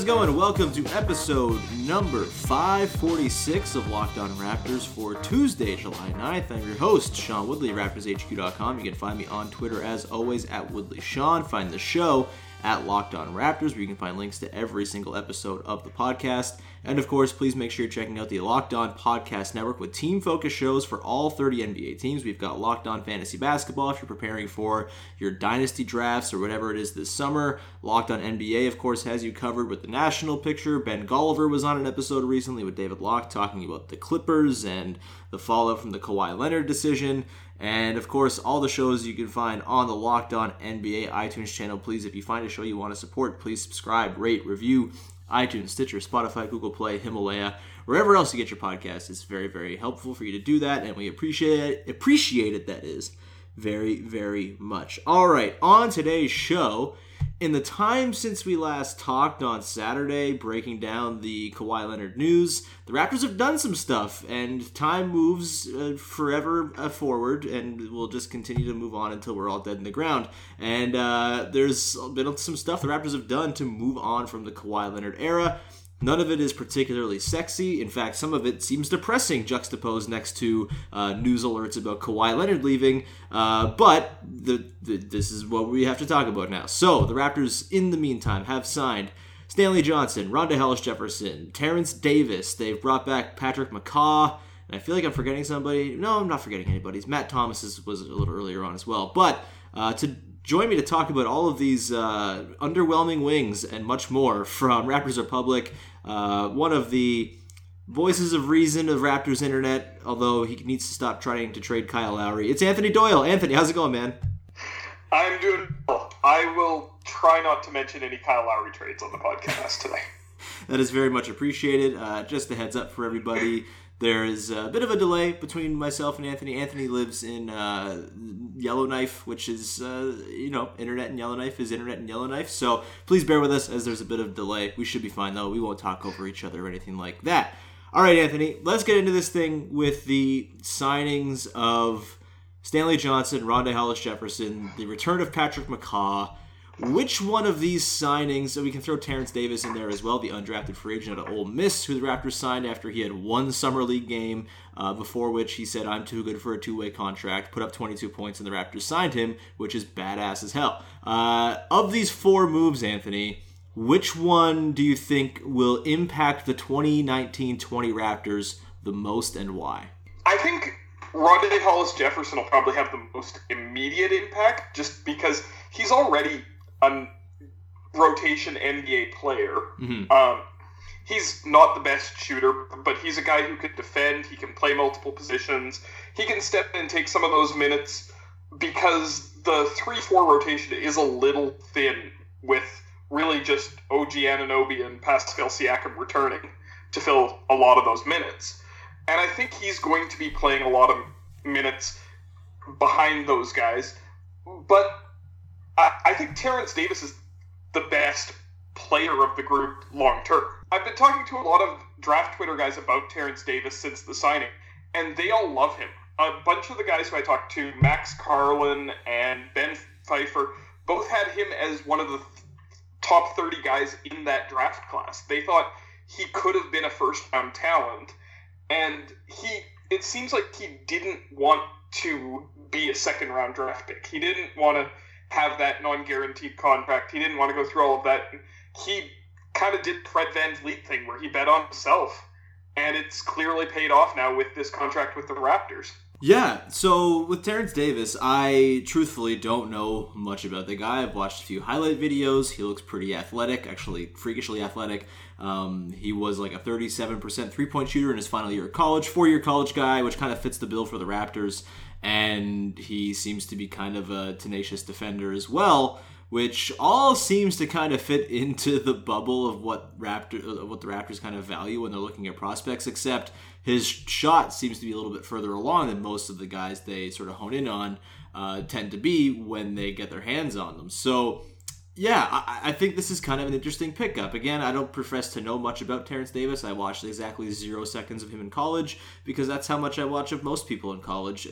How's it going? Welcome to episode number 546 of Locked On Raptors for Tuesday, July 9th. I'm your host, Sean Woodley, RaptorsHQ.com. You can find me on Twitter as always at Woodley Sean. Find the show at Locked On Raptors, where you can find links to every single episode of the podcast. And of course, please make sure you're checking out the Locked On Podcast Network with team focused shows for all 30 NBA teams. We've got Locked On Fantasy Basketball if you're preparing for your dynasty drafts or whatever it is this summer. Locked On NBA, of course, has you covered with the national picture. Ben Golliver was on an episode recently with David Locke talking about the Clippers and the fallout from the Kawhi Leonard decision. And of course, all the shows you can find on the Locked On NBA iTunes channel. Please, if you find a show you want to support, please subscribe, rate, review iTunes, Stitcher, Spotify, Google Play, Himalaya, wherever else you get your podcast. It's very, very helpful for you to do that, and we appreciate it. Appreciate it, that is, very, very much. All right, on today's show, in the time since we last talked on Saturday, breaking down the Kawhi Leonard news, the Raptors have done some stuff, and time moves uh, forever uh, forward, and we'll just continue to move on until we're all dead in the ground. And uh, there's been some stuff the Raptors have done to move on from the Kawhi Leonard era. None of it is particularly sexy. In fact, some of it seems depressing juxtaposed next to uh, news alerts about Kawhi Leonard leaving. Uh, but the, the, this is what we have to talk about now. So, the Raptors, in the meantime, have signed Stanley Johnson, Rondae Hollis Jefferson, Terence Davis. They've brought back Patrick McCaw. And I feel like I'm forgetting somebody. No, I'm not forgetting anybody. Matt Thomas was a little earlier on as well. But uh, to join me to talk about all of these uh, underwhelming wings and much more from Raptors Republic, uh, one of the voices of reason of Raptors Internet, although he needs to stop trying to trade Kyle Lowry. It's Anthony Doyle. Anthony, how's it going, man? I'm doing well. I will try not to mention any Kyle Lowry trades on the podcast today. that is very much appreciated. Uh, just a heads up for everybody. There is a bit of a delay between myself and Anthony. Anthony lives in uh, Yellowknife, which is, uh, you know, internet and Yellowknife is internet and Yellowknife. So please bear with us as there's a bit of delay. We should be fine, though. We won't talk over each other or anything like that. All right, Anthony, let's get into this thing with the signings of Stanley Johnson, Rondae Hollis Jefferson, the return of Patrick McCaw, which one of these signings, so we can throw Terence Davis in there as well, the undrafted free agent out of Ole Miss, who the Raptors signed after he had one summer league game, uh, before which he said, I'm too good for a two way contract, put up 22 points, and the Raptors signed him, which is badass as hell. Uh, of these four moves, Anthony, which one do you think will impact the 2019 20 Raptors the most and why? I think Rondae Hollis Jefferson will probably have the most immediate impact just because he's already a rotation NBA player. Mm-hmm. Um, he's not the best shooter, but he's a guy who can defend. He can play multiple positions. He can step in and take some of those minutes because the three-four rotation is a little thin with really just OG Anunoby and Pascal Siakam returning. to fill a lot of those minutes. And I think he's going to be playing a lot of minutes behind those guys. But I, think Terence Davis is the best player of the group long term. I've been talking to a lot of draft Twitter guys about Terence Davis since the signing, and they all love him. A bunch of the guys who I talked to, Max Carlin and Ben Pfeiffer, both had him as one of the top 30 guys in that draft class. They thought he could have been a first round talent, and he it seems like he didn't want to be a second round draft pick. He didn't want to have that non guaranteed contract. He didn't want to go through all of that. He kind of did Fred Van VanVleet thing where he bet on himself, and it's clearly paid off now with this contract with the Raptors. Yeah, so with Terence Davis, I truthfully don't know much about the guy. I've watched a few highlight videos. He looks pretty athletic, actually freakishly athletic. Um, he was like a 37% three point shooter in his final year of college, four year college guy, which kind of fits the bill for the Raptors. And he seems to be kind of a tenacious defender as well which all seems to kind of fit into the bubble of what Raptor, what the Raptors kind of value when they're looking at prospects. Except his shot seems to be a little bit further along than most of the guys they sort of hone in on uh, tend to be when they get their hands on them. So. Yeah, I, I think this is kind of an interesting pickup. Again, I don't profess to know much about Terence Davis. I watched exactly zero seconds of him in college because that's how much I watch of most people in college,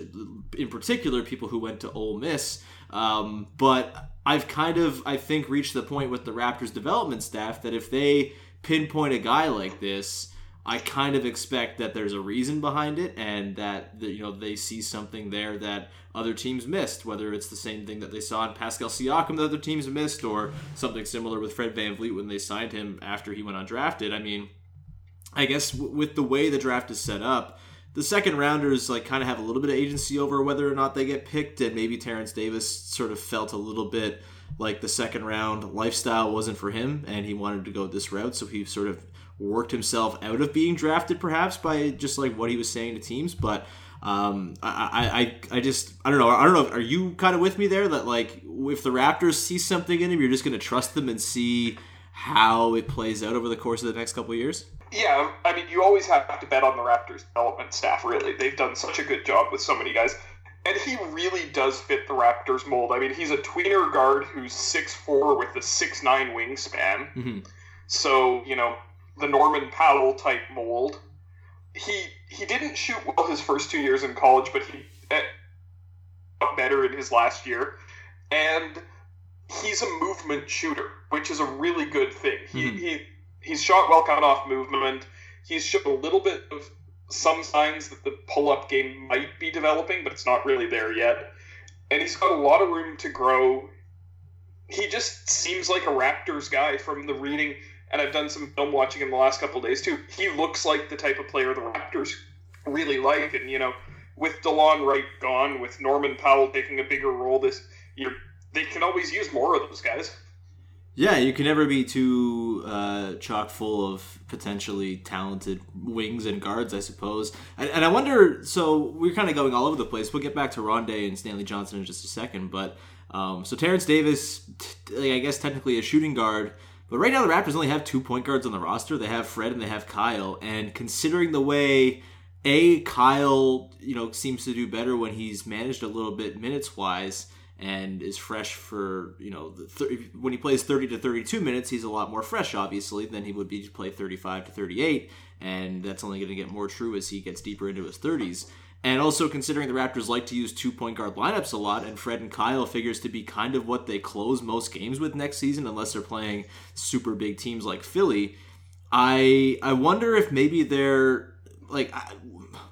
in particular, people who went to Ole Miss. Um, but I've kind of, I think, reached the point with the Raptors development staff that if they pinpoint a guy like this, I kind of expect that there's a reason behind it and that, you know they see something there that other teams missed, whether it's the same thing that they saw in Pascal Siakam that other teams missed, or something similar with Fred VanVleet when they signed him after he went undrafted. I mean, I guess w- with the way the draft is set up, the second rounders like kind of have a little bit of agency over whether or not they get picked, and maybe Terence Davis sort of felt a little bit like the second round lifestyle wasn't for him, and he wanted to go this route, so he sort of worked himself out of being drafted, perhaps by just like what he was saying to teams, but. Um, I, I, I just, I don't know. I don't know. Are you kind of with me there that like, if the Raptors see something in him, you're just going to trust them and see how it plays out over the course of the next couple of years? Yeah, I mean, you always have to bet on the Raptors development staff, really. They've done such a good job with so many guys. And he really does fit the Raptors mold. I mean, he's a tweener guard who's 6'4 with a 6'9 wingspan. Mm-hmm. So, you know, the Norman Powell type mold. He he didn't shoot well his first two years in college, but he got better in his last year. And he's a movement shooter, which is a really good thing. He, mm-hmm. he he's shot well cut off movement. He's shown a little bit of some signs that the pull up game might be developing, but it's not really there yet. And he's got a lot of room to grow. He just seems like a Raptors guy from the reading, and I've done some film watching in the last couple days too. He looks like the type of player the Raptors really like, and you know, with Delon Wright gone, with Norman Powell taking a bigger role this year, they can always use more of those guys. Yeah, you can never be too uh, chock full of potentially talented wings and guards, I suppose. And, and I wonder. So we're kind of going all over the place. We'll get back to Rondae and Stanley Johnson in just a second. But um, so Terence Davis, t- I guess technically a shooting guard. But right now the Raptors only have two point guards on the roster. They have Fred and they have Kyle. And considering the way a Kyle, you know, seems to do better when he's managed a little bit minutes wise and is fresh for you know th- when he plays 30 to 32 minutes he's a lot more fresh obviously than he would be to play 35 to 38 and that's only going to get more true as he gets deeper into his 30s and also considering the raptors like to use two point guard lineups a lot and fred and kyle figures to be kind of what they close most games with next season unless they're playing super big teams like philly i i wonder if maybe they're like I,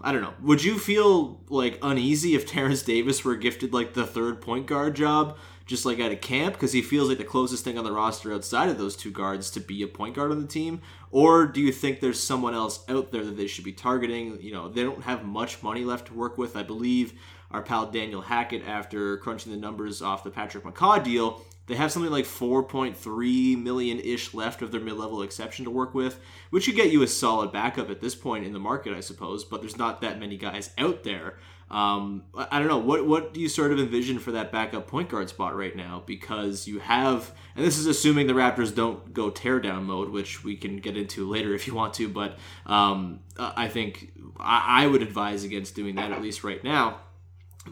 I don't know. Would you feel like uneasy if Terence Davis were gifted like the third point guard job, just like at a camp, because he feels like the closest thing on the roster outside of those two guards to be a point guard on the team? Or do you think there's someone else out there that they should be targeting? You know, they don't have much money left to work with. I believe our pal Daniel Hackett, after crunching the numbers off the Patrick McCaw deal, they have something like 4.3 million ish left of their mid level exception to work with, which should get you a solid backup at this point in the market, I suppose. But there's not that many guys out there. Um, I don't know what what do you sort of envision for that backup point guard spot right now because you have and this is assuming the Raptors don't go teardown mode, which we can get into later if you want to, but um, I think I, I would advise against doing that at least right now.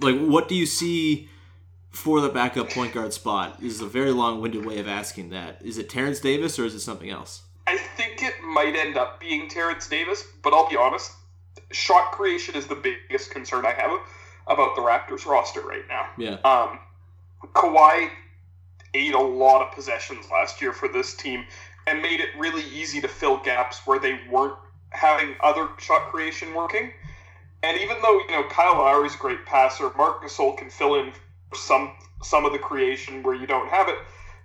Like, what do you see? for the backup point guard spot? This is a very long winded way of asking that. Is it Terence Davis or is it something else? I think it might end up being Terence Davis, but I'll be honest, shot creation is the biggest concern I have about the Raptors roster right now. Yeah. Um, Kawhi ate a lot of possessions last year for this team and made it really easy to fill gaps where they weren't having other shot creation working. And even though you know Kyle Lowry's a great passer, Marc Gasol can fill in some some of the creation where you don't have it.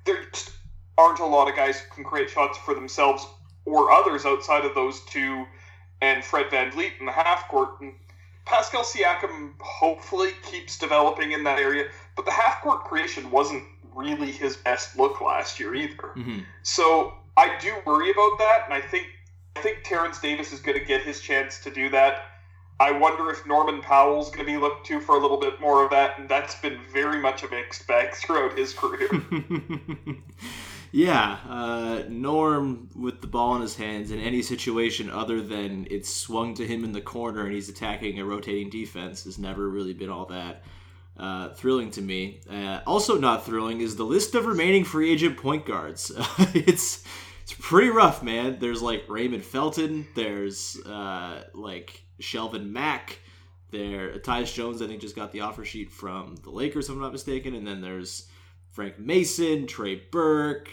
There just aren't a lot of guys who can create shots for themselves or others outside of those two and Fred Van VanVleet in the half court. And Pascal Siakam hopefully keeps developing in that area, but the half court creation wasn't really his best look last year either. Mm-hmm. So I do worry about that, and I think I think Terence Davis is going to get his chance to do that. I wonder if Norman Powell's going to be looked to for a little bit more of that, and that's been very much a mixed bag throughout his career. yeah, uh, Norm with the ball in his hands in any situation other than it's swung to him in the corner and he's attacking a rotating defense has never really been all that uh, thrilling to me. Uh, also, not thrilling is the list of remaining free agent point guards. it's it's pretty rough, man. There's like Raymond Felton. There's uh, like Shelvin Mack. There, Tyus Jones, I think, just got the offer sheet from the Lakers, if I'm not mistaken. And then there's Frank Mason, Trey Burke,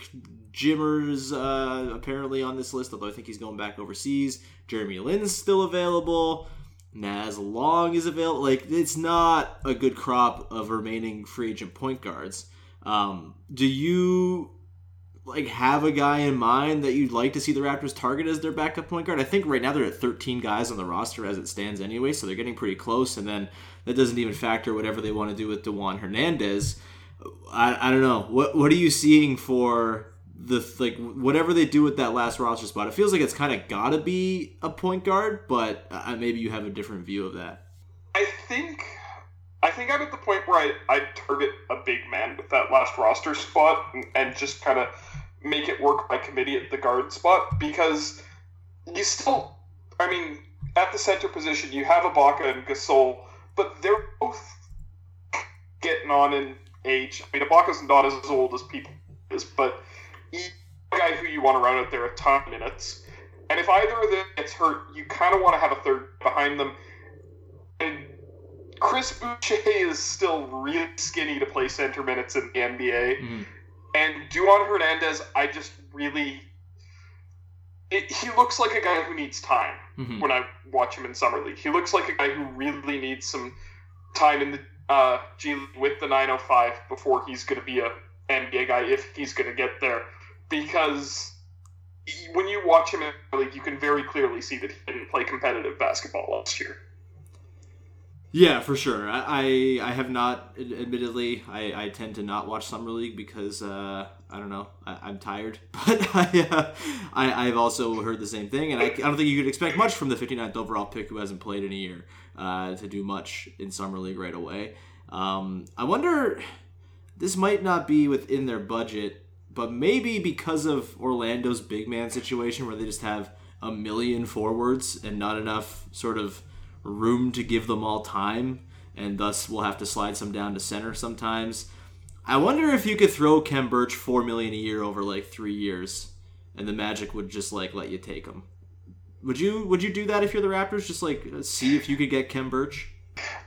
Jimmers uh, apparently on this list, although I think he's going back overseas. Jeremy Lin's still available. Naz Long is available. Like, it's not a good crop of remaining free agent point guards. Um, do you like have a guy in mind that you'd like to see the Raptors target as their backup point guard? I think right now they're at 13 guys on the roster as it stands anyway, so they're getting pretty close. And then that doesn't even factor whatever they want to do with Dewan Hernandez. I, I don't know. What what are you seeing for the like whatever they do with that last roster spot? It feels like it's kind of got to be a point guard, but uh, maybe you have a different view of that. I think I think I'm at the point where I I target a big man with that last roster spot and, and just kind of make it work by committee at the guard spot because you still, I mean, at the center position you have Ibaka and Gasol, but they're both getting on in age. I mean, Ibaka's not as old as people is, but he's a guy who you want to run out there a ton of minutes. And if either of them gets hurt, you kind of want to have a third behind them. And Chris Boucher is still really skinny to play center minutes in the NBA. Mm-hmm. And Dewan Hernandez, I just really. It, he looks like a guy who needs time Mhm. when I watch him in Summer League. He looks like a guy who really needs some time in the uh, G with the 905 before he's going to be a NBA guy, if he's going to get there. Because when you watch him in the league, you can very clearly see that he didn't play competitive basketball last year. Yeah, for sure. I I, have not, admittedly, I, I tend to not watch summer league because uh, I don't know, I, I'm tired. But I, uh, I I've also heard the same thing, and I, I don't think you could expect much from the 59th overall pick who hasn't played in a year uh, to do much in summer league right away. Um, I wonder. This might not be within their budget, but maybe because of Orlando's big man situation, where they just have a million forwards and not enough sort of room to give them all time, and thus we'll have to slide some down to center sometimes. I wonder if you could throw Khem Birch four million a year over like three years, and the Magic would just like let you take him. Would you Would you do that if you're the Raptors? Just like uh, see if you could get Khem Birch.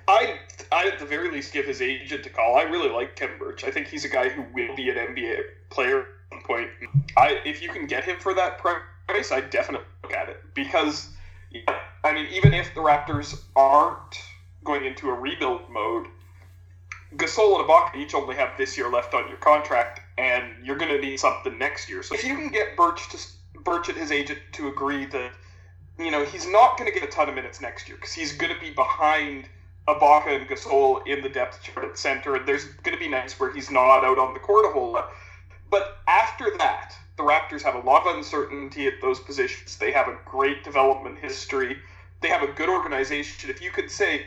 I, I at the very least give his agent a call. I really like Khem Birch. I think he's a guy who will be an NBA player at some point. I if you can get him for that price, I definitely look at it because I mean even if the Raptors aren't going into a rebuild mode, Gasol and Ibaka each only have this year left on your contract, and you're going to need something next year. So if you can get Birch to Birch and his agent to agree that you know he's not going to get a ton of minutes next year because he's going to be behind Ibaka and Gasol in the depth chart at center, and there's going to be nights where he's not out on the court a whole lot. But after that, the Raptors have a lot of uncertainty at those positions. They have a great development history. They have a good organization. If you could say,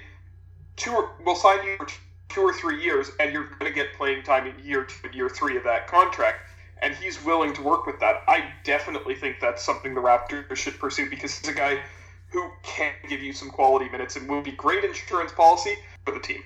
two, we'll sign you for two or three years, and you're going to get playing time in year two and year three of that contract. And he's willing to work with that. I definitely think that's something the Raptors should pursue because he's a guy who can give you some quality minutes and would be great insurance policy for the team.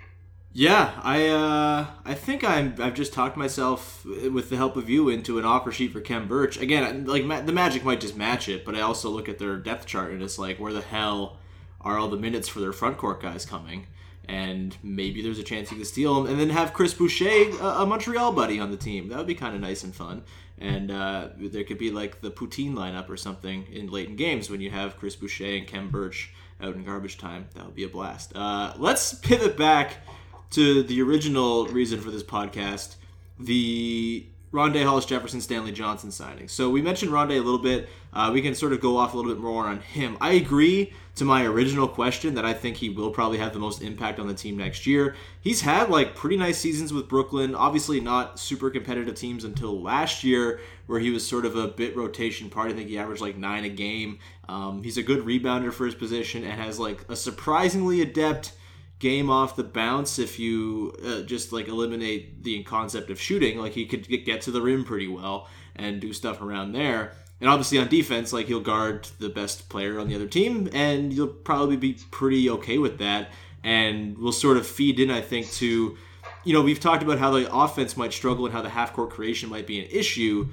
Yeah, I uh, I think I'm I've just talked myself with the help of you into an offer sheet for Khem Birch. Again, like the Magic might just match it, but I also look at their depth chart and it's like where the hell are all the minutes for their front court guys coming? And maybe there's a chance you can steal them, and then have Chris Boucher, a, a Montreal buddy, on the team. That would be kind of nice and fun. And uh, there could be like the poutine lineup or something in late in games when you have Chris Boucher and Khem Birch out in garbage time. That would be a blast. Uh, let's pivot back to the original reason for this podcast, the Rondae Hollis Jefferson Stanley Johnson signing. So we mentioned Rondae a little bit. Uh, we can sort of go off a little bit more on him. I agree to my original question that I think he will probably have the most impact on the team next year. He's had like pretty nice seasons with Brooklyn. Obviously not super competitive teams until last year, where he was sort of a bit rotation part. I think he averaged like nine a game. Um, he's a good rebounder for his position and has like a surprisingly adept game off the bounce if you uh, just like eliminate the concept of shooting like he could get to the rim pretty well and do stuff around there and obviously on defense like he'll guard the best player on the other team and you'll probably be pretty okay with that. And will sort of feed in i think to you know we've talked about how the offense might struggle and how the half court creation might be an issue.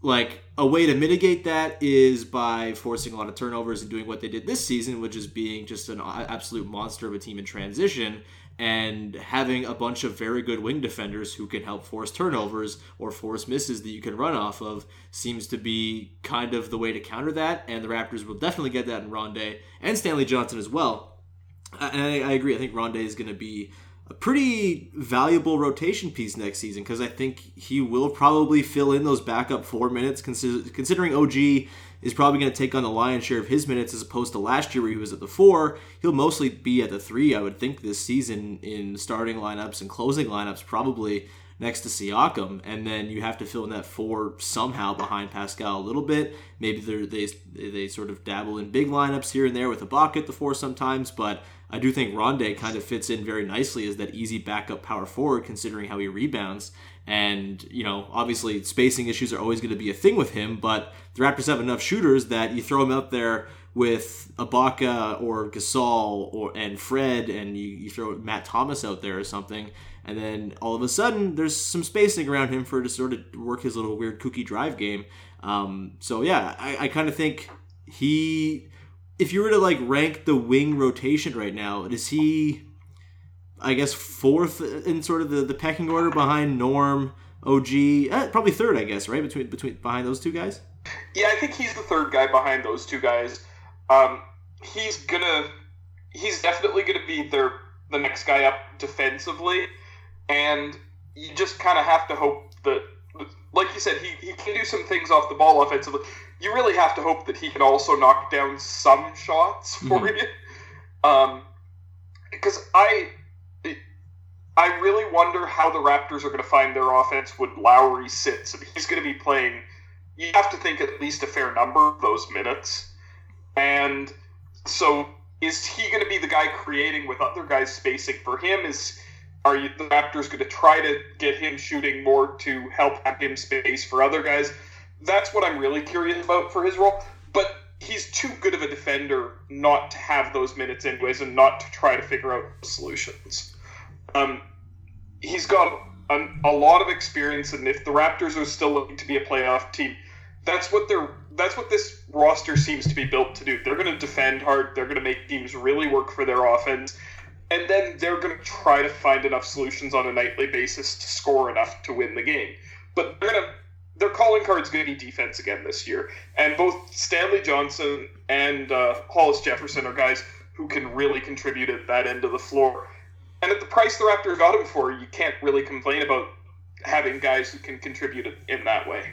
Like a way to mitigate that is by forcing a lot of turnovers and doing what they did this season, which is being just an absolute monster of a team in transition and having a bunch of very good wing defenders who can help force turnovers or force misses that you can run off of seems to be kind of the way to counter that. And the Raptors will definitely get that in Rondae and Stanley Johnson as well. And I, I agree. I think Rondae is going to be a pretty valuable rotation piece next season because I think he will probably fill in those backup four minutes. Considering OG is probably going to take on the lion's share of his minutes as opposed to last year where he was at the four, he'll mostly be at the three. I would think this season in starting lineups and closing lineups, probably next to Siakam, and then you have to fill in that four somehow behind Pascal a little bit. Maybe they they sort of dabble in big lineups here and there with Ibaka at the four sometimes, but I do think Rondae kind of fits in very nicely as that easy backup power forward, considering how he rebounds. And, you know, obviously spacing issues are always going to be a thing with him, but the Raptors have enough shooters that you throw him out there with Ibaka or Gasol or and Fred, and you, you throw Matt Thomas out there or something, and then all of a sudden there's some spacing around him for to sort of work his little weird kooky drive game. Um, so yeah, I, I kind of think he if you were to like rank the wing rotation right now, is he, I guess, fourth in sort of the, the pecking order behind Norm, OG, eh, probably third, I guess, right between between behind those two guys. Yeah, I think he's the third guy behind those two guys. Um, he's gonna, he's definitely gonna be their the next guy up defensively, and you just kind of have to hope that, like you said, he, he can do some things off the ball offensively you really have to hope that he can also knock down some shots for mm-hmm. you. Um, because I, I really wonder how the Raptors are going to find their offense when Lowry sits. I he's going to be playing. You have to think at least a fair number of those minutes, and so is he going to be the guy creating with other guys spacing for him? Is are you, the Raptors going to try to get him shooting more to help have him space for other guys? that's what I'm really curious about for his role. But he's too good of a defender not to have those minutes anyways and not to try to figure out solutions. Um, he's got a, a lot of experience, and if the Raptors are still looking to be a playoff team, that's what they're that's what this roster seems to be built to do. They're going to defend hard. They're going to make teams really work for their offense, and then they're going to try to find enough solutions on a nightly basis to score enough to win the game. But they're going to their calling card's going to be defense again this year. And both Stanley Johnson and uh, Hollis Jefferson are guys who can really contribute at that end of the floor. And at the price the Raptors got him for, you can't really complain about having guys who can contribute in that way.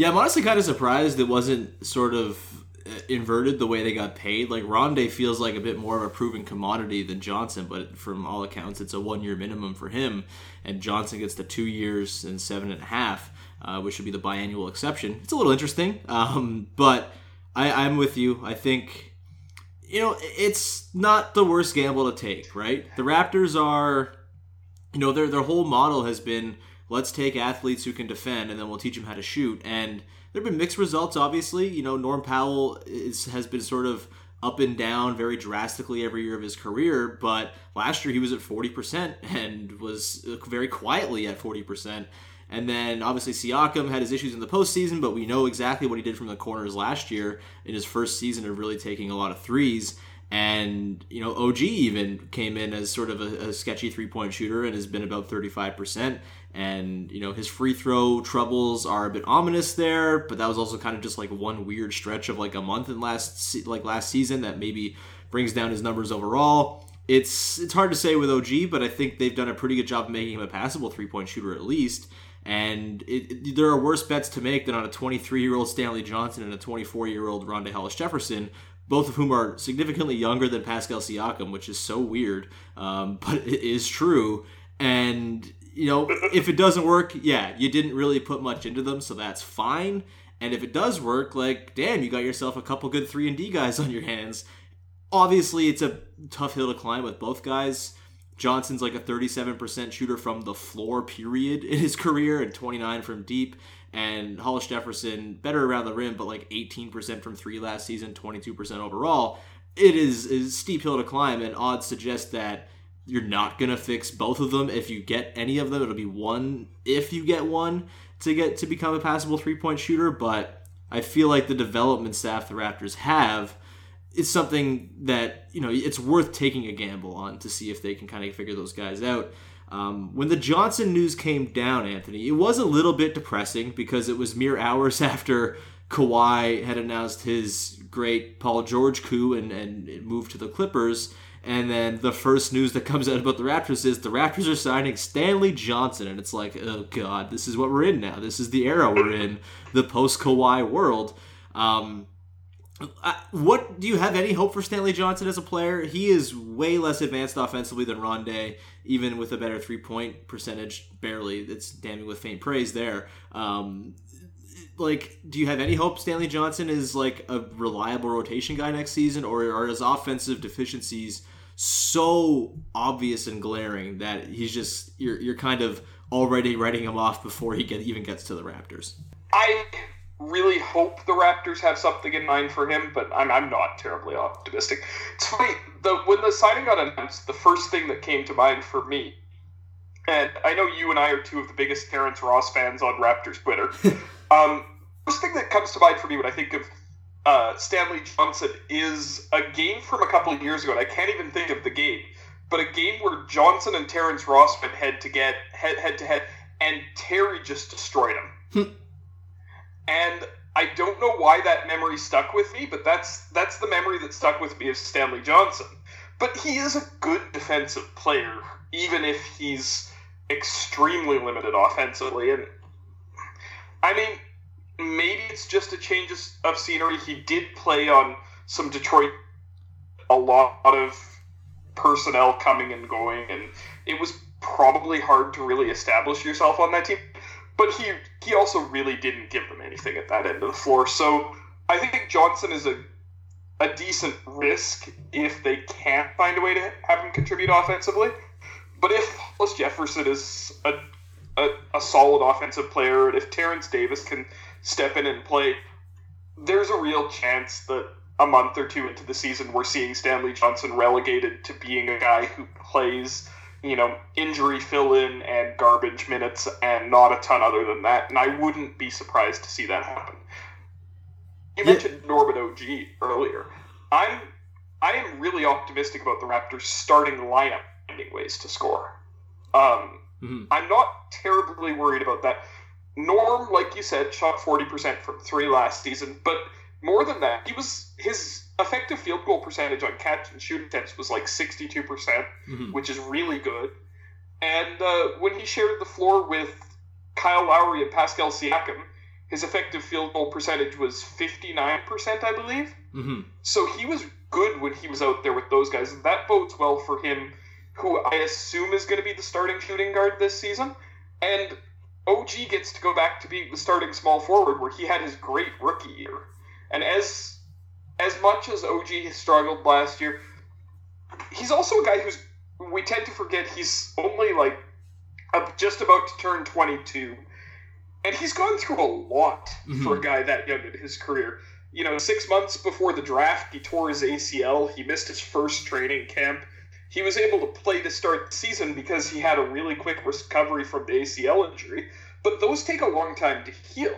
Yeah, I'm honestly kind of surprised it wasn't sort of uh, inverted the way they got paid. Like Rondae feels like a bit more of a proven commodity than Johnson, but from all accounts, it's a one year minimum for him, and Johnson gets the two years and seven and a half, uh, which would be the biannual exception. It's a little interesting, um, but I, I'm with you. I think you know it's not the worst gamble to take, right? The Raptors are, you know, their their whole model has been let's take athletes who can defend and then we'll teach them how to shoot. And there have been mixed results, obviously. You know, Norm Powell is, has been sort of up and down very drastically every year of his career, but last year he was at 40% and was uh, very quietly at 40%. And then obviously Siakam had his issues in the postseason, but we know exactly what he did from the corners last year in his first season of really taking a lot of threes. And, you know, OG even came in as sort of a, a sketchy three point shooter and has been about 35% and you know his free throw troubles are a bit ominous there but that was also kind of just like one weird stretch of like a month in last like last season that maybe brings down his numbers overall it's it's hard to say with OG but I think they've done a pretty good job of making him a passable three point shooter at least and it, it, there are worse bets to make than on a 23 year old Stanley Johnson and a 24 year old Rondae Hollis Jefferson both of whom are significantly younger than Pascal Siakam, which is so weird, um, but it is true. And you know, if it doesn't work, yeah, you didn't really put much into them, so that's fine. And if it does work, like, damn, you got yourself a couple good 3 and D guys on your hands. Obviously, it's a tough hill to climb with both guys. Johnson's like a 37% shooter from the floor, period, in his career, and 29 from deep. And Hollis Jefferson, better around the rim, but like 18% from three last season, 22% overall. It is a steep hill to climb, and odds suggest that you're not gonna fix both of them if you get any of them. It'll be one if you get one to get to become a passable three point shooter. But I feel like the development staff the Raptors have is something that you know it's worth taking a gamble on to see if they can kind of figure those guys out. Um, when the Johnson news came down, Anthony, it was a little bit depressing because it was mere hours after Kawhi had announced his great Paul George coup and, and moved to the Clippers. And then the first news that comes out about the Raptors is the Raptors are signing Stanley Johnson. And it's like, oh, God, this is what we're in now. This is the era we're in, the post Kawhi world. Um, what do you have any hope for Stanley Johnson as a player? He is way less advanced offensively than Rondae, even with a better three point percentage. Barely, it's damning with faint praise there. Um, like, do you have any hope Stanley Johnson is like a reliable rotation guy next season, or are his offensive deficiencies so obvious and glaring that he's just you're you're kind of already writing him off before he get, even gets to the Raptors? I really hope the Raptors have something in mind for him, but I'm, I'm not terribly optimistic. It's funny, the, when the signing got announced, the first thing that came to mind for me, and I know you and I are two of the biggest Terrence Ross fans on Raptors Twitter. um, first thing that comes to mind for me when I think of uh, Stanley Johnson is a game from a couple of years ago, and I can't even think of the game, but a game where Johnson and Terrence Ross went head to get head head to head, and Terry just destroyed him. Hmm. and I don't know why that memory stuck with me, but that's that's the memory that stuck with me of Stanley Johnson. But he is a good defensive player, even if he's extremely limited offensively. And I mean, maybe it's just a change of scenery. He did play on some Detroit, a lot of personnel coming and going, and it was probably hard to really establish yourself on that team. But he he also really didn't give them anything at that end of the floor. So I think Johnson is a a decent risk if they can't find a way to have him contribute offensively. But if Hollis Jefferson is a, a, a solid offensive player, and if Terence Davis can step in and play, there's a real chance that a month or two into the season, we're seeing Stanley Johnson relegated to being a guy who plays you know, injury fill in and garbage minutes and not a ton other than that. And I wouldn't be surprised to see that happen. You Yeah. mentioned Norman OG earlier. I'm I am really optimistic about the Raptors starting lineup finding ways to score. Um, Mhm. I'm not terribly worried about that. Norm, like you said, shot 40% from three last season, but more than that, he was his effective field goal percentage on catch and shoot attempts was like 62%, percent Mhm. which is really good. And uh, when he shared the floor with Kyle Lowry and Pascal Siakam, his effective field goal percentage was 59%, I believe. Mhm. So he was good when he was out there with those guys, and that bodes well for him, who I assume is going to be the starting shooting guard this season. And OG gets to go back to be the starting small forward, where he had his great rookie year. And as as much as OG has struggled last year, he's also a guy who's we tend to forget he's only like just about to turn 22 and he's gone through a lot mm-hmm. for a guy that young in his career. You know six months before the draft he tore his acl he missed his first training camp he was able to play to start the season because he had a really quick recovery from the acl injury but those take a long time to heal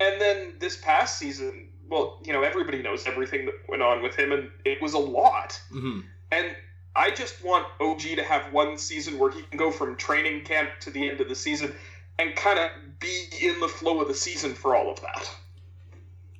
and then this past season well you know everybody knows everything that went on with him and it was a lot Mhm. and I just want OG to have one season where he can go from training camp to the end of the season and kind of be in the flow of the season for all of that.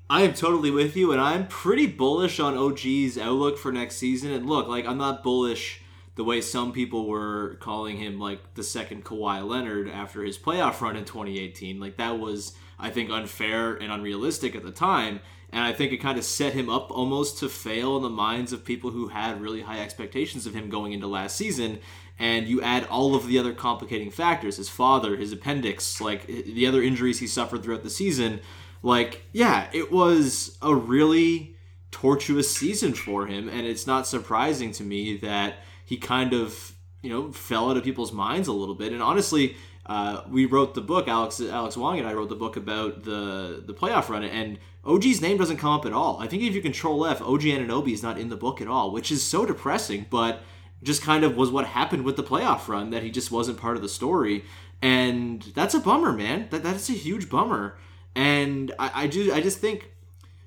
I am totally with you, and I'm pretty bullish on OG's outlook for next season. And look, like I'm not bullish the way some people were calling him like the second Kawhi Leonard after his playoff run in 2018. Like that was, I think, unfair and unrealistic at the time. And I think it kind of set him up almost to fail in the minds of people who had really high expectations of him going into last season. And you add all of the other complicating factors his father, his appendix, like the other injuries he suffered throughout the season. Like, yeah, it was a really tortuous season for him. And it's not surprising to me that he kind of, you know, fell out of people's minds a little bit. And honestly, uh, we wrote the book. Alex Alex Wong and I wrote the book about the the playoff run, and OG's name doesn't come up at all. I think if you control F, OG Anunoby is not in the book at all, which is so depressing. But just kind of was what happened with the playoff run that he just wasn't part of the story, and that's a bummer, man. That that's a huge bummer. And I, I do I just think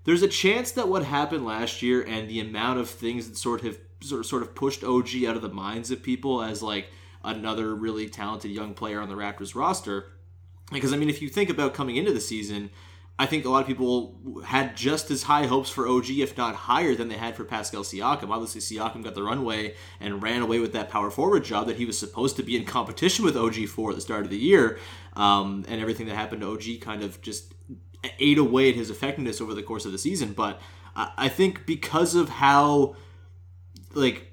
there's a chance that what happened last year and the amount of things that sort of sort of, sort of pushed OG out of the minds of people as like another really talented young player on the Raptors roster. Because I mean, if you think about coming into the season, I think a lot of people had just as high hopes for OG, if not higher, than they had for Pascal Siakam. Obviously, Siakam got the runway and ran away with that power forward job that he was supposed to be in competition with OG for at the start of the year. Um, and everything that happened to OG kind of just ate away at his effectiveness over the course of the season. But I I think because of how, like,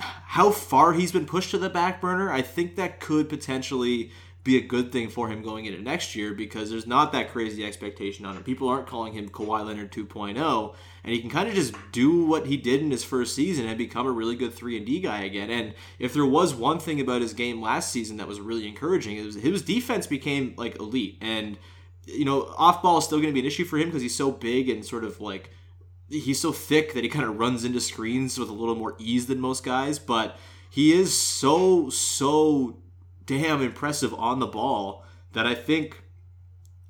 how far he's been pushed to the back burner, I think that could potentially be a good thing for him going into next year because there's not that crazy expectation on him. People aren't calling him Kawhi Leonard 2.0, and he can kind of just do what he did in his first season and become a really good 3 and D guy again. And if there was one thing about his game last season that was really encouraging, it was his defense became like elite and you know, off ball is still going to be an issue for him because he's so big and sort of like he's so thick that he kind of runs into screens with a little more ease than most guys, but he is so so damn impressive on the ball that I think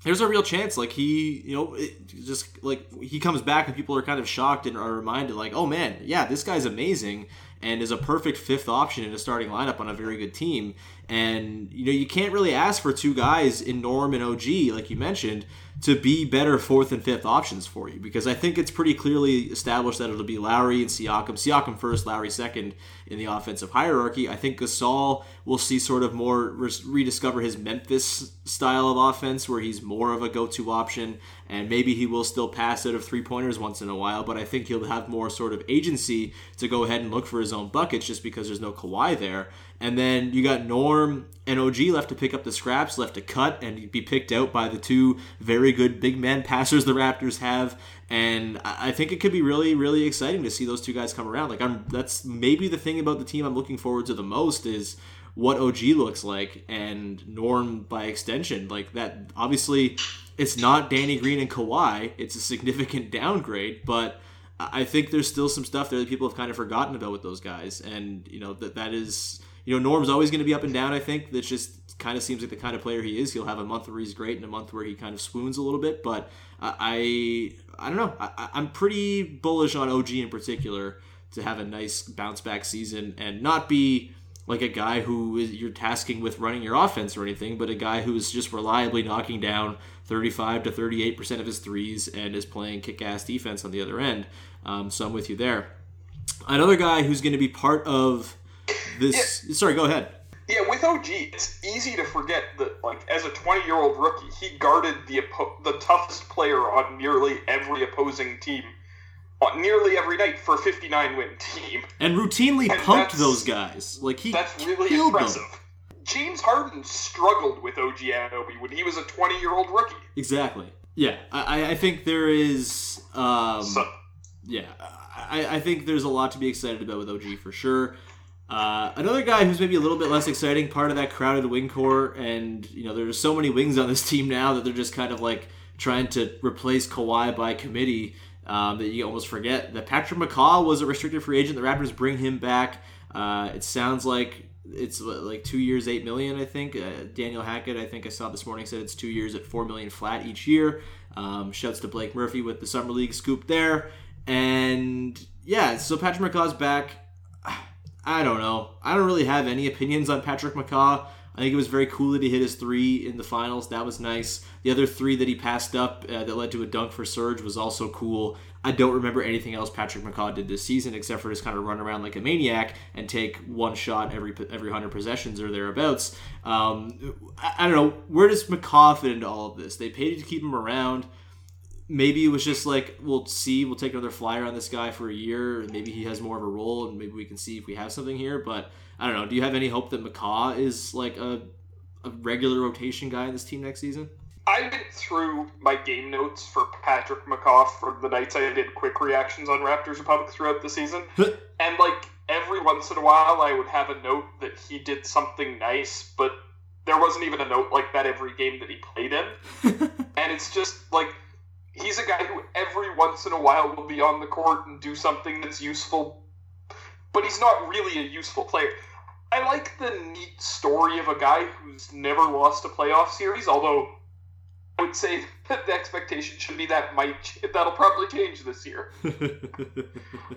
there's a real chance like he you know just like he comes back and people are kind of shocked and are reminded like oh man yeah this guy's amazing and is a perfect fifth option in a starting lineup on a very good team and you know you can't really ask for two guys in norm and og like you mentioned to be better fourth and fifth options for you because I think it's pretty clearly established that it'll be Lowry and Siakam. Siakam first, Lowry second in the offensive hierarchy. I think Gasol will see sort of more rediscover his Memphis style of offense where he's more of a go-to option and maybe he will still pass out of three pointers once in a while, but I think he'll have more sort of agency to go ahead and look for his own buckets just because there's no Kawhi there. And then you got Norm and OG left to pick up the scraps, left to cut and be picked out by the two very good big man passers the Raptors have. And I think it could be really, really exciting to see those two guys come around. Like I'm, that's maybe the thing about the team I'm looking forward to the most is what OG looks like and Norm by extension. Like that, obviously, it's not Danny Green and Kawhi. It's a significant downgrade, but I think there's still some stuff there that people have kind of forgotten about with those guys. And you know that that is you know, Norm's always going to be up and down. I think that just kind of seems like the kind of player he is. He'll have a month where he's great and a month where he kind of swoons a little bit. But I, I don't know. I, I'm pretty bullish on OG in particular to have a nice bounce back season and not be like a guy who is, you're tasking with running your offense or anything, but a guy who's just reliably knocking down 35 to 38 percent of his threes and is playing kick-ass defense on the other end. Um, so I'm with you there. Another guy who's going to be part of this. Yeah. Sorry, go ahead. Yeah, with OG, it's easy to forget that, like, as a 20 year old rookie, he guarded the the toughest player on nearly every opposing team, on nearly every night for a 59 win team, and routinely and pumped those guys. Like he that's really impressive. Them. James Harden struggled with OG Anunoby when he was a 20 year old rookie. Exactly. Yeah, I, I think there is. Um, so, yeah, I, I think there's a lot to be excited about with OG for sure. Uh, another guy who's maybe a little bit less exciting, part of that crowded wing core, and you know there's so many wings on this team now that they're just kind of like trying to replace Kawhi by committee um, that you almost forget that Patrick McCaw was a restricted free agent. The Raptors bring him back. Uh, it sounds like it's like two years, eight million. I think uh, Daniel Hackett. I think I saw this morning said it's two years at four million flat each year. Um, shouts to Blake Murphy with the summer league scoop there. And yeah, so Patrick McCaw's back. I don't know. I don't really have any opinions on Patrick McCaw. I think it was very cool that he hit his three in the finals. That was nice. The other three that he passed up uh, that led to a dunk for Serge was also cool. I don't remember anything else Patrick McCaw did this season except for just kind of run around like a maniac and take one shot every every hundred possessions or thereabouts. Um, I, I don't know where does McCaw fit into all of this. They paid to keep him around maybe it was just like we'll see we'll take another flyer on this guy for a year and maybe he has more of a role and maybe we can see if we have something here but i don't know. Do you have any hope that mccaw is like a, a regular rotation guy in this team next season? I went through my game notes for patrick mccaw for the nights i did quick reactions on raptors republic throughout the season. And like every once in a while i would have a note that he did something nice but there wasn't even a note like that every game that he played in. And it's just like he's a guy who every once in a while will be on the court and do something that's useful, but he's not really a useful player. I like the neat story of a guy who's never lost a playoff series, although I would say that the expectation should be that might that'll probably change this year.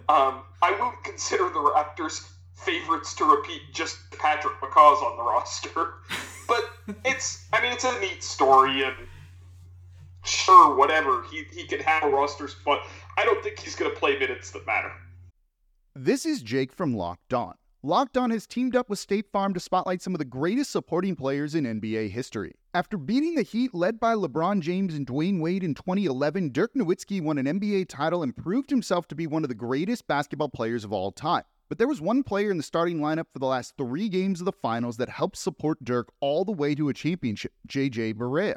um, I wouldn't consider the Raptors favorites to repeat just Patrick McCaw's on the roster, but it's I mean it's a neat story and sure, whatever. He, he can have a roster spot. I don't think he's going to play minutes that matter. This is Jake from Locked On. Locked On has teamed up with State Farm to spotlight some of the greatest supporting players in NBA history. After beating the Heat led by LeBron James and Dwyane Wade in 2011, Dirk Nowitzki won an NBA title and proved himself to be one of the greatest basketball players of all time. But there was one player in the starting lineup for the last three games of the finals that helped support Dirk all the way to a championship, JJ Barea.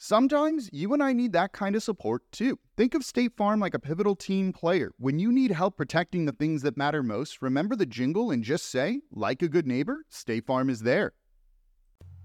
Sometimes you and I need that kind of support too. Think of State Farm like a pivotal team player. When you need help protecting the things that matter most, remember the jingle and just say, like a good neighbor, State Farm is there.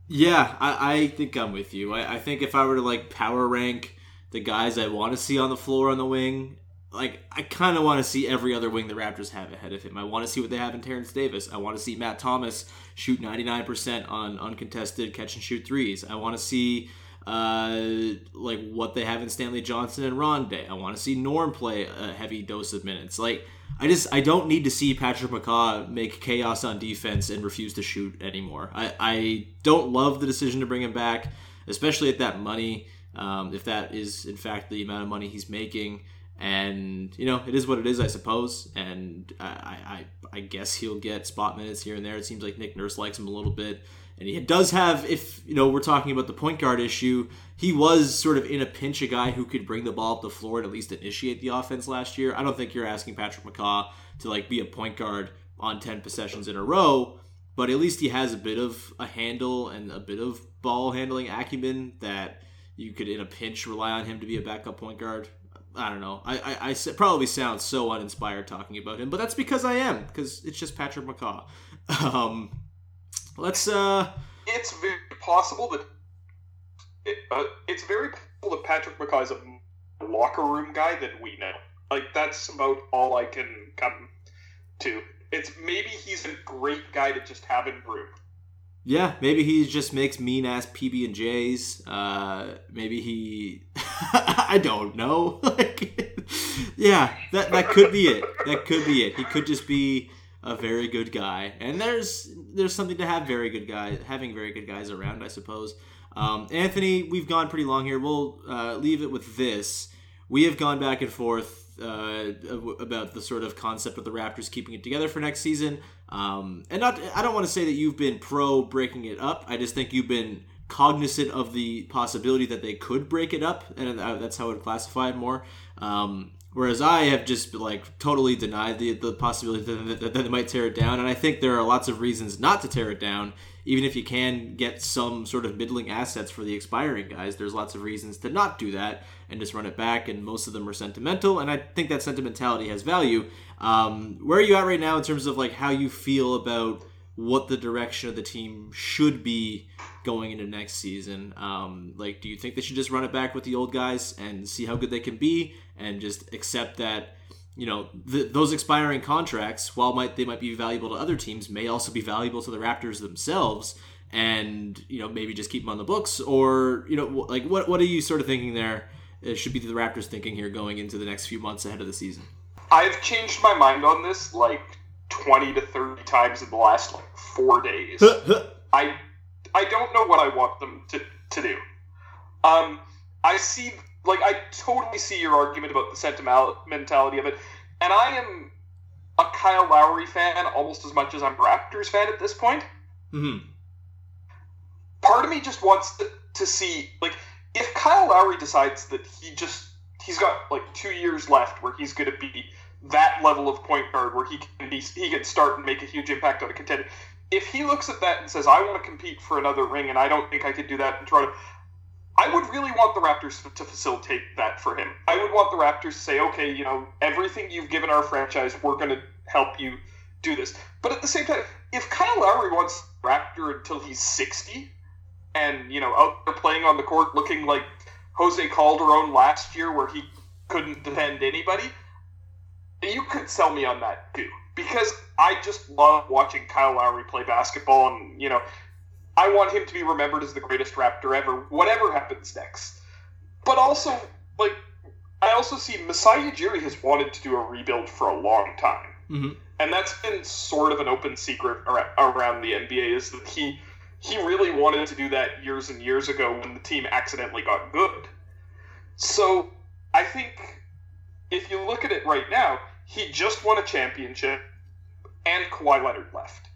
Yeah, I, I think I'm with you. I, I think if I were to like power rank the guys I want to see on the floor on the wing, like I kind of want to see every other wing the Raptors have ahead of him. I want to see what they have in Terence Davis. I want to see Matt Thomas shoot 99% on uncontested catch and shoot threes. I want to see uh, like what they have in Stanley Johnson and Rondae. I want to see Norm play a heavy dose of minutes. Like I just I don't need to see Patrick McCaw make chaos on defense and refuse to shoot anymore. I, I don't love the decision to bring him back, especially at that money. Um, if that is in fact the amount of money he's making, and you know it is what it is, I suppose. And I I, I guess he'll get spot minutes here and there. It seems like Nick Nurse likes him a little bit. And he does have, if you know, we're talking about the point guard issue, he was sort of in a pinch a guy who could bring the ball up the floor and at least initiate the offense last year. I don't think you're asking Patrick McCaw to like be a point guard on 10 possessions in a row, but at least he has a bit of a handle and a bit of ball handling acumen that you could, in a pinch, rely on him to be a backup point guard. I don't know. I, I, I probably sound so uninspired talking about him, but that's because I am, because it's just Patrick McCaw. Um, let's. uh It's very possible that. It, uh, it's very possible that Patrick McCaw is a locker room guy that we know. Like, that's about all I can come to. It's maybe he's a great guy to just have in room. Yeah, maybe he just makes mean ass PB and J's. Uh, maybe he, I don't know. like, yeah, that that could be it. That could be it. He could just be a very good guy, and there's there's something to have very good guys, having very good guys around, I suppose. Um, Anthony, we've gone pretty long here. We'll uh, leave it with this. We have gone back and forth uh, about the sort of concept of the Raptors keeping it together for next season. Um, and not, I don't want to say that you've been pro breaking it up. I just think you've been cognizant of the possibility that they could break it up, and that's how I would classify it more. Um, whereas I have just like totally denied the the possibility that, that, that they might tear it down, and I think there are lots of reasons not to tear it down. Even if you can get some sort of middling assets for the expiring guys, there's lots of reasons to not do that and just run it back. And most of them are sentimental, and I think that sentimentality has value. Um, where are you at right now in terms of like how you feel about what the direction of the team should be going into next season? Um, like, do you think they should just run it back with the old guys and see how good they can be, and just accept that? You know, those expiring contracts, while might they might be valuable to other teams, may also be valuable to the Raptors themselves and you know maybe just keep them on the books or you know like what what are you sort of thinking there it should be the Raptors thinking here going into the next few months ahead of the season? I've changed my mind on this like 20 to 30 times in the last like four days. I I don't know what I want them to, to do. Um, I see, like, I totally see your argument about the sentimentality of it, and I am a Kyle Lowry fan almost as much as I'm Raptors fan at this point. Mm-hmm. Part of me just wants to, to see, like, if Kyle Lowry decides that he just he's got like two years left where he's going to be that level of point guard where he can be he can start and make a huge impact on a contender. If he looks at that and says, "I want to compete for another ring, and I don't think I could do that in Toronto," I would really want the Raptors to facilitate that for him. I would want the Raptors to say, "Okay, you know, everything you've given our franchise, we're going to help you do this." But at the same time, if Kyle Lowry wants Raptor until he's sixty, and you know out there playing on the court looking like Jose Calderon last year, where he couldn't defend anybody. You could sell me on that too, because I just love watching Kyle Lowry play basketball, and you know, I want him to be remembered as the greatest Raptor ever, whatever happens next. But also, like, I also see Masai Ujiri has wanted to do a rebuild for a long time, mm-hmm. and that's been sort of an open secret around the NBA is that he he really wanted to do that years and years ago when the team accidentally got good. So I think if you look at it right now, he just won a championship and Kawhi Leonard left.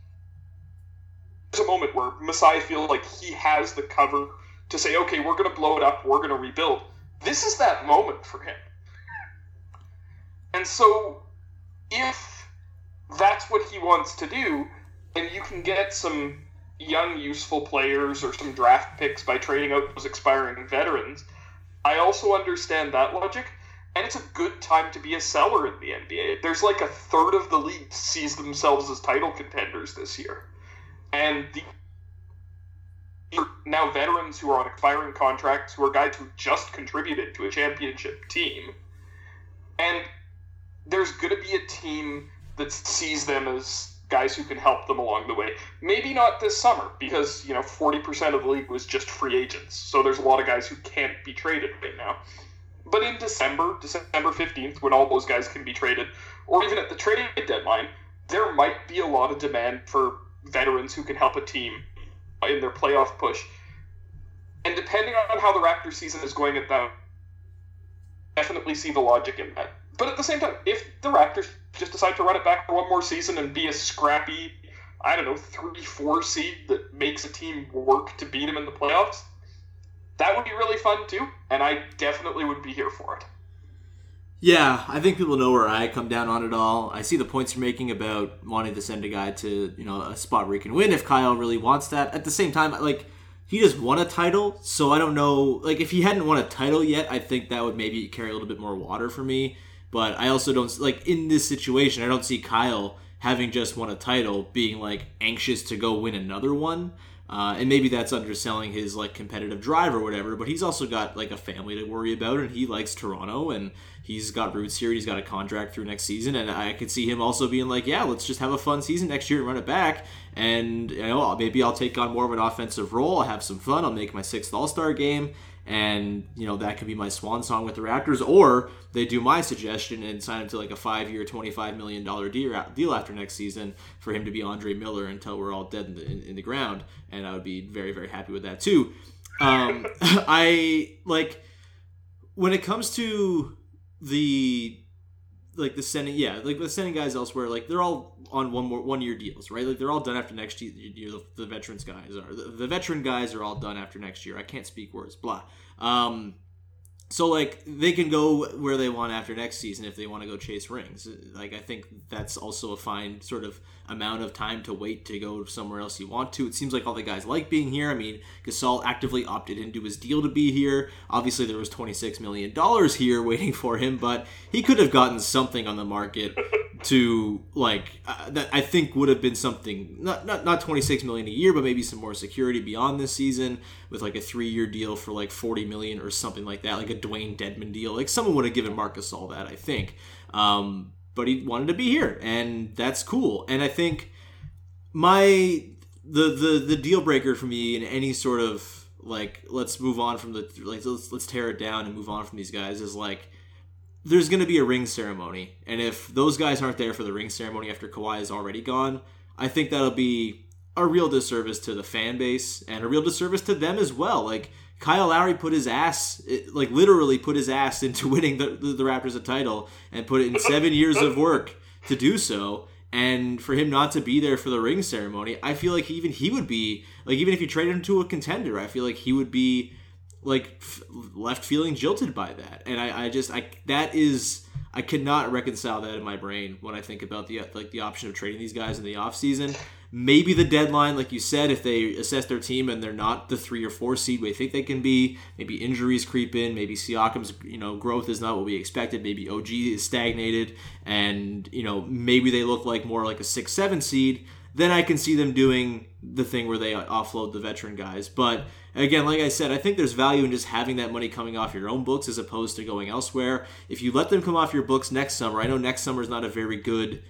There's a moment where Masai feels like he has the cover to say, okay, we're going to blow it up, we're going to rebuild. This is that moment for him. And so if that's what he wants to do, and you can get some young, useful players or some draft picks by trading out those expiring veterans. I also understand that logic, and it's a good time to be a seller in the NBA. There's like a third of the league sees themselves as title contenders this year, and the now veterans who are on expiring contracts, who are guys who just contributed to a championship team, and there's going to be a team that sees them as guys who can help them along the way. Maybe not this summer because, you know, 40% of the league was just free agents. So there's a lot of guys who can't be traded right now. But in December, December 15th, when all those guys can be traded, or even at the trade deadline, there might be a lot of demand for veterans who can help a team in their playoff push. And depending on how the Raptors season is going at that, definitely see the logic in that. But at the same time, if the Raptors just decide to run it back for one more season and be a scrappy, I don't know, three, four seed that makes a team work to beat them in the playoffs, that would be really fun too. And I definitely would be here for it. Yeah, I think people know where I come down on it all. I see the points you're making about wanting to send a guy to, you know, a spot where he can win if Kyle really wants that. At the same time, like he just won a title, so I don't know. Like if he hadn't won a title yet, I think that would maybe carry a little bit more water for me. But I also don't like in this situation. I don't see Kyle having just won a title being like anxious to go win another one. Uh, and maybe that's underselling his like competitive drive or whatever. But he's also got like a family to worry about, and he likes Toronto, and he's got roots here. He's got a contract through next season, and I could see him also being like, "Yeah, let's just have a fun season next year and run it back." And you know, maybe I'll take on more of an offensive role. I'll have some fun. I'll make my sixth All Star game, and you know that could be my swan song with the Raptors. Or they do my suggestion and sign him to like a five-year, twenty-five million dollar deal after next season for him to be Andre Miller until we're all dead in the, in, in the ground, and I would be very, very happy with that too. Um, I like when it comes to the like the sending yeah like the sending guys elsewhere like they're all on one more one year deals right? Like they're all done after next year. The, the veterans guys are the, the, veteran guys are all done after next year. I can't speak words blah. Um so like they can go where they want after next season if they want to go chase rings. Like i think that's also a fine sort of amount of time to wait to go somewhere else you want to it seems like all the guys like being here i mean gasol actively opted into his deal to be here obviously there was 26 million dollars here waiting for him but he could have gotten something on the market to like uh, that i think would have been something not, not not 26 million a year but maybe some more security beyond this season with like a three year deal for like 40 million or something like that like a Dewayne Dedmon deal. Like someone would have given Marc Gasol that, I think. Um, but he wanted to be here, and that's cool. And I think my the the the deal breaker for me in any sort of like let's move on from the like let's let's tear it down and move on from these guys is like there's going to be a ring ceremony, and if those guys aren't there for the ring ceremony after Kawhi is already gone, I think that'll be a real disservice to the fan base and a real disservice to them as well. Like Kyle Lowry put his ass, like literally put his ass into winning the, the, the Raptors a title and put it in seven years of work to do so. And for him not to be there for the ring ceremony, I feel like even he would be like even if you traded him to a contender, I feel like he would be like f- left feeling jilted by that. And I, I just I that is I cannot reconcile that in my brain when I think about the like the option of trading these guys in the offseason. Maybe the deadline, like you said, if they assess their team and they're not the three or four seed we think they can be, maybe injuries creep in, maybe Siakam's you know growth is not what we expected, maybe OG is stagnated, and you know maybe they look like more like a six seven seed. Then I can see them doing the thing where they offload the veteran guys. But again, like I said, I think there's value in just having that money coming off your own books as opposed to going elsewhere. If you let them come off your books next summer, I know next summer is not a very good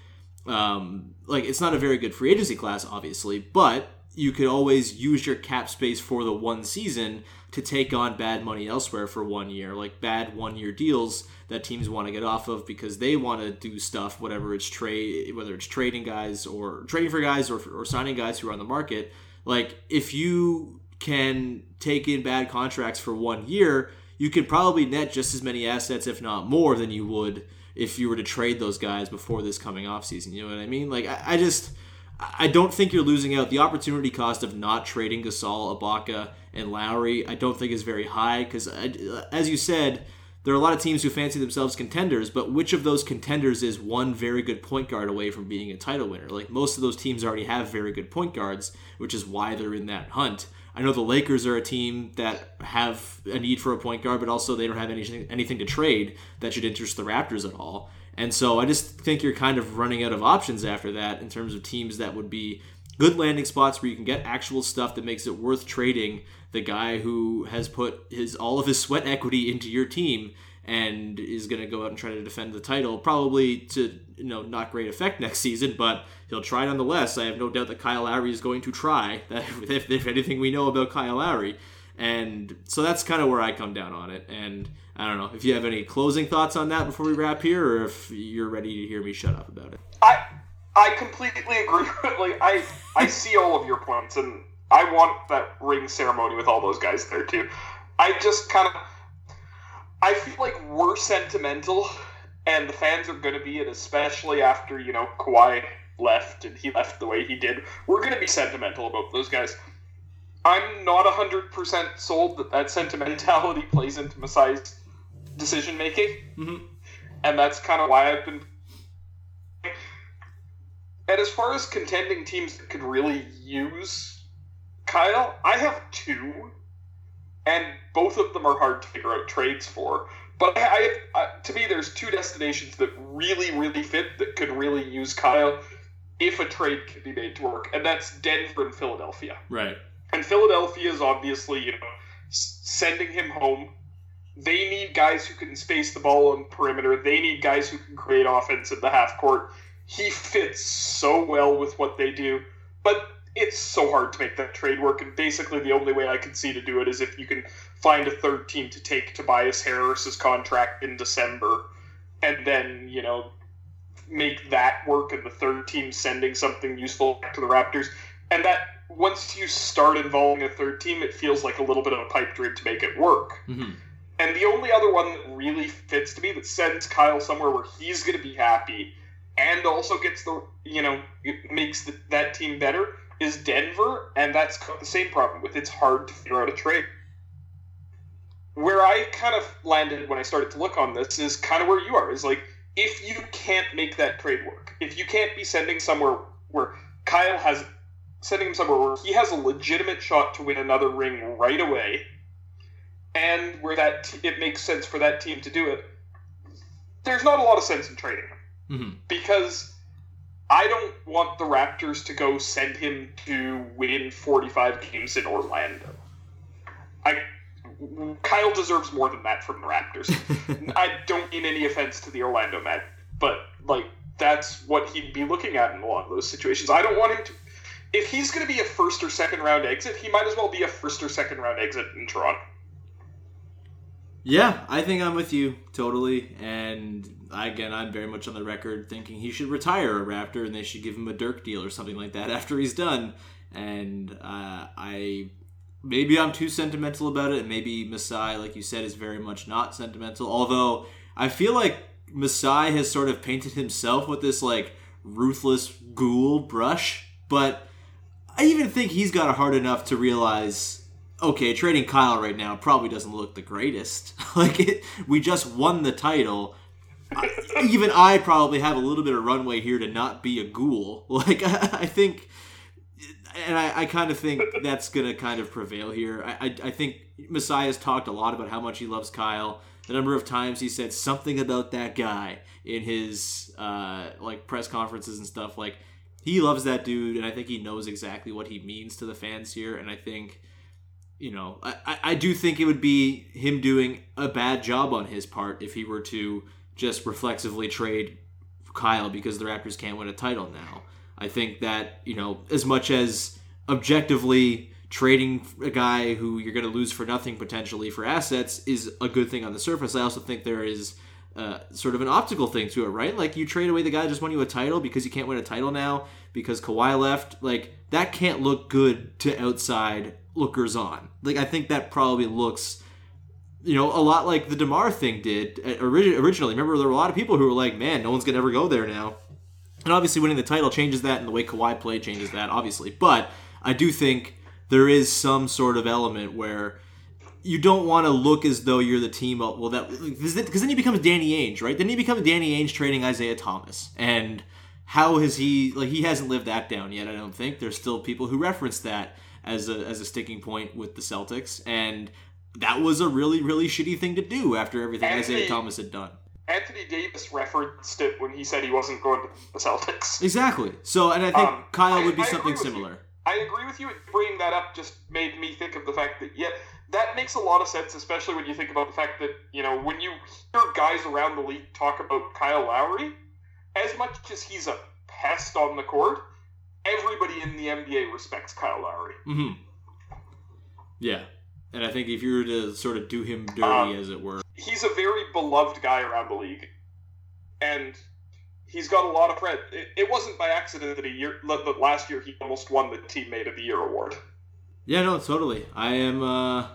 um, like it's not a very good free agency class, obviously, but you could always use your cap space for the one season to take on bad money elsewhere for one year, like bad one year deals that teams want to get off of because they want to do stuff, whatever it's trade, whether it's trading guys or trading for guys or, or signing guys who are on the market. Like if you can take in bad contracts for one year, you could probably net just as many assets, if not more, than you would if you were to trade those guys before this coming off season. You know what I mean? Like I, I just I don't think you're losing out. The opportunity cost of not trading Gasol, Ibaka, and Lowry, I don't think is very high because, as you said, there are a lot of teams who fancy themselves contenders, but which of those contenders is one very good point guard away from being a title winner? Like most of those teams already have very good point guards, which is why they're in that hunt. I know the Lakers are a team that have a need for a point guard, but also they don't have anything anything to trade that should interest the Raptors at all. And so I just think you're kind of running out of options after that in terms of teams that would be good landing spots where you can get actual stuff that makes it worth trading the guy who has put his all of his sweat equity into your team and is going to go out and try to defend the title, probably to you know not great effect next season, but he'll try nonetheless. I have no doubt that Kyle Lowry is going to try. That if, if anything we know about Kyle Lowry, and so that's kind of where I come down on it. And I don't know if you have any closing thoughts on that before we wrap here, or if you're ready to hear me shut up about it. I I completely agree. With like I I see all of your points, and I want that ring ceremony with all those guys there too. I just kind of I feel like we're sentimental, and the fans are going to be it, especially after you know Kawhi left and he left the way he did. We're going to be sentimental about those guys. I'm not hundred percent sold that that sentimentality plays into Masai's decision making. Mm-hmm. and that's kind of why I've been. And as far as contending teams that could really use Kyle, I have two, and both of them are hard to figure out trades for. But I, I, I, to me, there's two destinations that really, really fit that could really use Kyle if a trade can be made to work, and that's Denver and Philadelphia. Right. And Philadelphia is obviously, you know, sending him home. They need guys who can space the ball on the perimeter. They need guys who can create offense in the half court. He fits so well with what they do, but it's so hard to make that trade work. And basically, the only way I can see to do it is if you can find a third team to take Tobias Harris's contract in December, and then you know make that work, and the third team sending something useful back to the Raptors, and that once you start involving a third team, it feels like a little bit of a pipe dream to make it work. Mm-hmm. And the only other one that really fits to me that sends Kyle somewhere where he's going to be happy and also gets the you know makes the, that team better is Denver, and that's the same problem with it's hard to figure out a trade. Where I kind of landed when I started to look on this is kind of where you are. Is like if you can't make that trade work, if you can't be sending somewhere where Kyle has sending him somewhere where he has a legitimate shot to win another ring right away, and where that t- it makes sense for that team to do it, there's not a lot of sense in trading him mm-hmm. because I don't want the Raptors to go send him to win 45 games in Orlando. I Kyle deserves more than that from the Raptors. I don't mean any offense to the Orlando Met, but like that's what he'd be looking at in a lot of those situations. I don't want him to if he's going to be a first or second round exit, he might as well be a first or second round exit in Toronto. Yeah, I think I'm with you totally. And again, I'm very much on the record thinking he should retire a Raptor and they should give him a Dirk deal or something like that after he's done. And uh, I maybe I'm too sentimental about it, and maybe Masai, like you said, is very much not sentimental. Although I feel like Masai has sort of painted himself with this like ruthless ghoul brush, but I even think he's got a hard enough to realize okay, trading Kyle right now probably doesn't look the greatest. like it, we just won the title. I, even I probably have a little bit of runway here to not be a ghoul. Like I, I think, and I, I, kind of think that's gonna kind of prevail here. I, I think Masai's talked a lot about how much he loves Kyle. The number of times he said something about that guy in his uh, like press conferences and stuff. Like he loves that dude, and I think he knows exactly what he means to the fans here. And I think, you know, I, I do think it would be him doing a bad job on his part if he were to just reflexively trade Kyle because the Raptors can't win a title now. I think that, you know, as much as objectively trading a guy who you're going to lose for nothing potentially for assets is a good thing on the surface, I also think there is uh, sort of an optical thing to it, right? Like you trade away the guy just won you a title because you can't win a title now because Kawhi left. Like that can't look good to outside lookers on. Like I think that probably looks, you know, a lot like the DeMar thing did uh, originally. Remember, there were a lot of people who were like, "Man, no one's gonna ever go there now." And obviously, winning the title changes that, and the way Kawhi played changes that, obviously. But I do think there is some sort of element where you don't want to look as though you're the team. Well, that because then he becomes Danny Ainge, right? Then he becomes Danny Ainge trading Isaiah Thomas, and how has he like he hasn't lived that down yet? I don't think there's still people who reference that as a as a sticking point with the Celtics, and that was a really really shitty thing to do after everything Isaiah Thomas had done. Anthony Davis referenced it when he said he wasn't going to the Celtics. Exactly. So, and I think um, Kyle would be I, something similar. You. I agree with you. Bringing that up just made me think of the fact that yeah, that makes a lot of sense, especially when you think about the fact that, you know, when you hear guys around the league talk about Kyle Lowry, as much as he's a pest on the court, everybody in the NBA respects Kyle Lowry. Mm-hmm. Yeah. And I think if you were to sort of do him dirty, um, as it were, he's a very beloved guy around the league. And he's got a lot of credit. It, it wasn't by accident that a year, that last year he almost won the Teammate of the Year award. Yeah, no, totally. I am. Uh,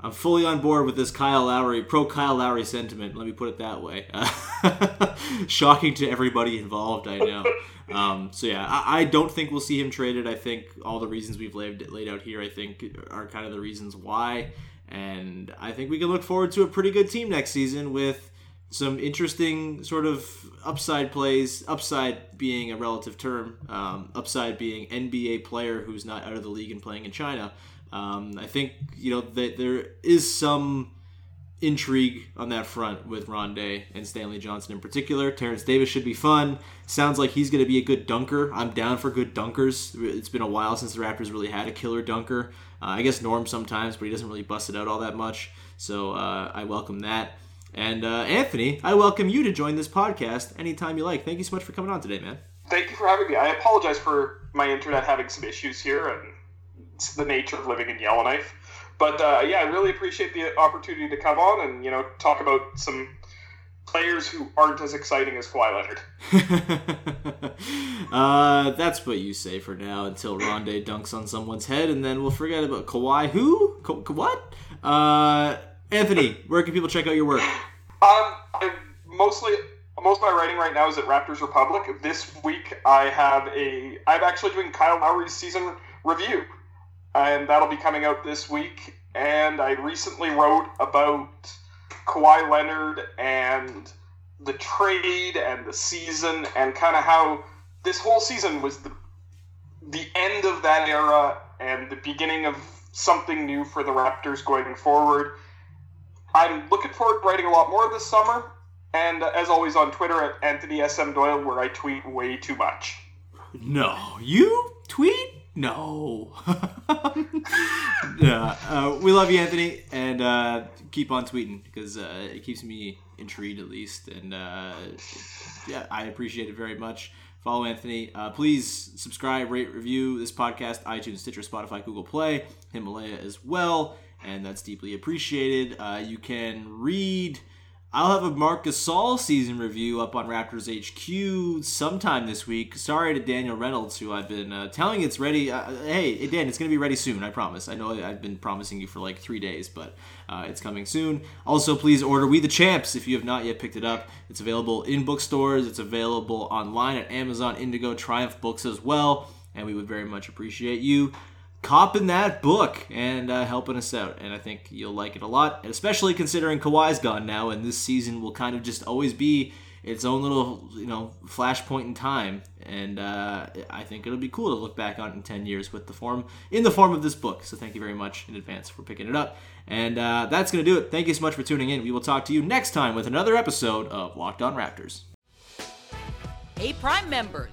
I'm fully on board with this Kyle Lowry, pro Kyle Lowry sentiment. Let me put it that way. Uh, shocking to everybody involved, I know. Um, so yeah, I, I, don't think we'll see him traded. I think all the reasons we've laid, laid out here, I think, are kind of the reasons why. And I think we can look forward to a pretty good team next season with some interesting sort of upside plays. Upside being a relative term. Um, upside being NBA player who's not out of the league and playing in China. Um, I think you know that there is some intrigue on that front with Rondae and Stanley Johnson in particular. Terence Davis should be fun. Sounds like he's going to be a good dunker. I'm down for good dunkers. It's been a while since the Raptors really had a killer dunker. Uh, I guess Norm sometimes, but he doesn't really bust it out all that much. So uh, I welcome that. And uh, Anthony, I welcome you to join this podcast anytime you like. Thank you so much for coming on today, man. Thank you for having me. I apologize for my internet having some issues here, and it's the nature of living in Yellowknife. But uh, yeah, I really appreciate the opportunity to come on and you know talk about some players who aren't as exciting as Kawhi Leonard. uh, that's what you say for now until Rondae dunks on someone's head, and then we'll forget about Kawhi. Who? Ka- what? Uh, Anthony, where can people check out your work? Um, I mostly most of my writing right now is at Raptors Republic. This week I have a I'm actually doing Kyle Lowry's season review and that'll be coming out this week. And I recently wrote about Kawhi Leonard and the trade and the season and kind of how this whole season was the the end of that era and the beginning of something new for the Raptors going forward. I'm looking forward to writing a lot more this summer, and as always on Twitter at Anthony SM Doyle, where I tweet way too much. No, you tweet no. yeah, uh, we love you, Anthony, and uh, keep on tweeting because uh, it keeps me intrigued at least, and uh, yeah, I appreciate it very much. Follow Anthony. Uh, please subscribe, rate, review this podcast, iTunes, Stitcher, Spotify, Google Play, Himalaya as well, and that's deeply appreciated. Uh, you can read I'll have a Marc Gasol season review up on Raptors HQ sometime this week. Sorry to Daniel Reynolds, who I've been uh, telling it's ready. Uh, hey, Dan, it's going to be ready soon, I promise. I know I've been promising you for like three days, but uh, it's coming soon. Also, please order We the Champs if you have not yet picked it up. It's available in bookstores, it's available online at Amazon, Indigo, Triumph Books as well, and we would very much appreciate you copping that book and uh, helping us out. And I think you'll like it a lot, and especially considering Kawhi's gone now, and this season will kind of just always be its own little, you know, flashpoint in time. And uh, I think it'll be cool to look back on in 10 years with the form, in the form of this book. So thank you very much in advance for picking it up. And uh, that's to do it. Thank you so much for tuning in. We will talk to you next time with another episode of Locked On Raptors. Hey, Prime members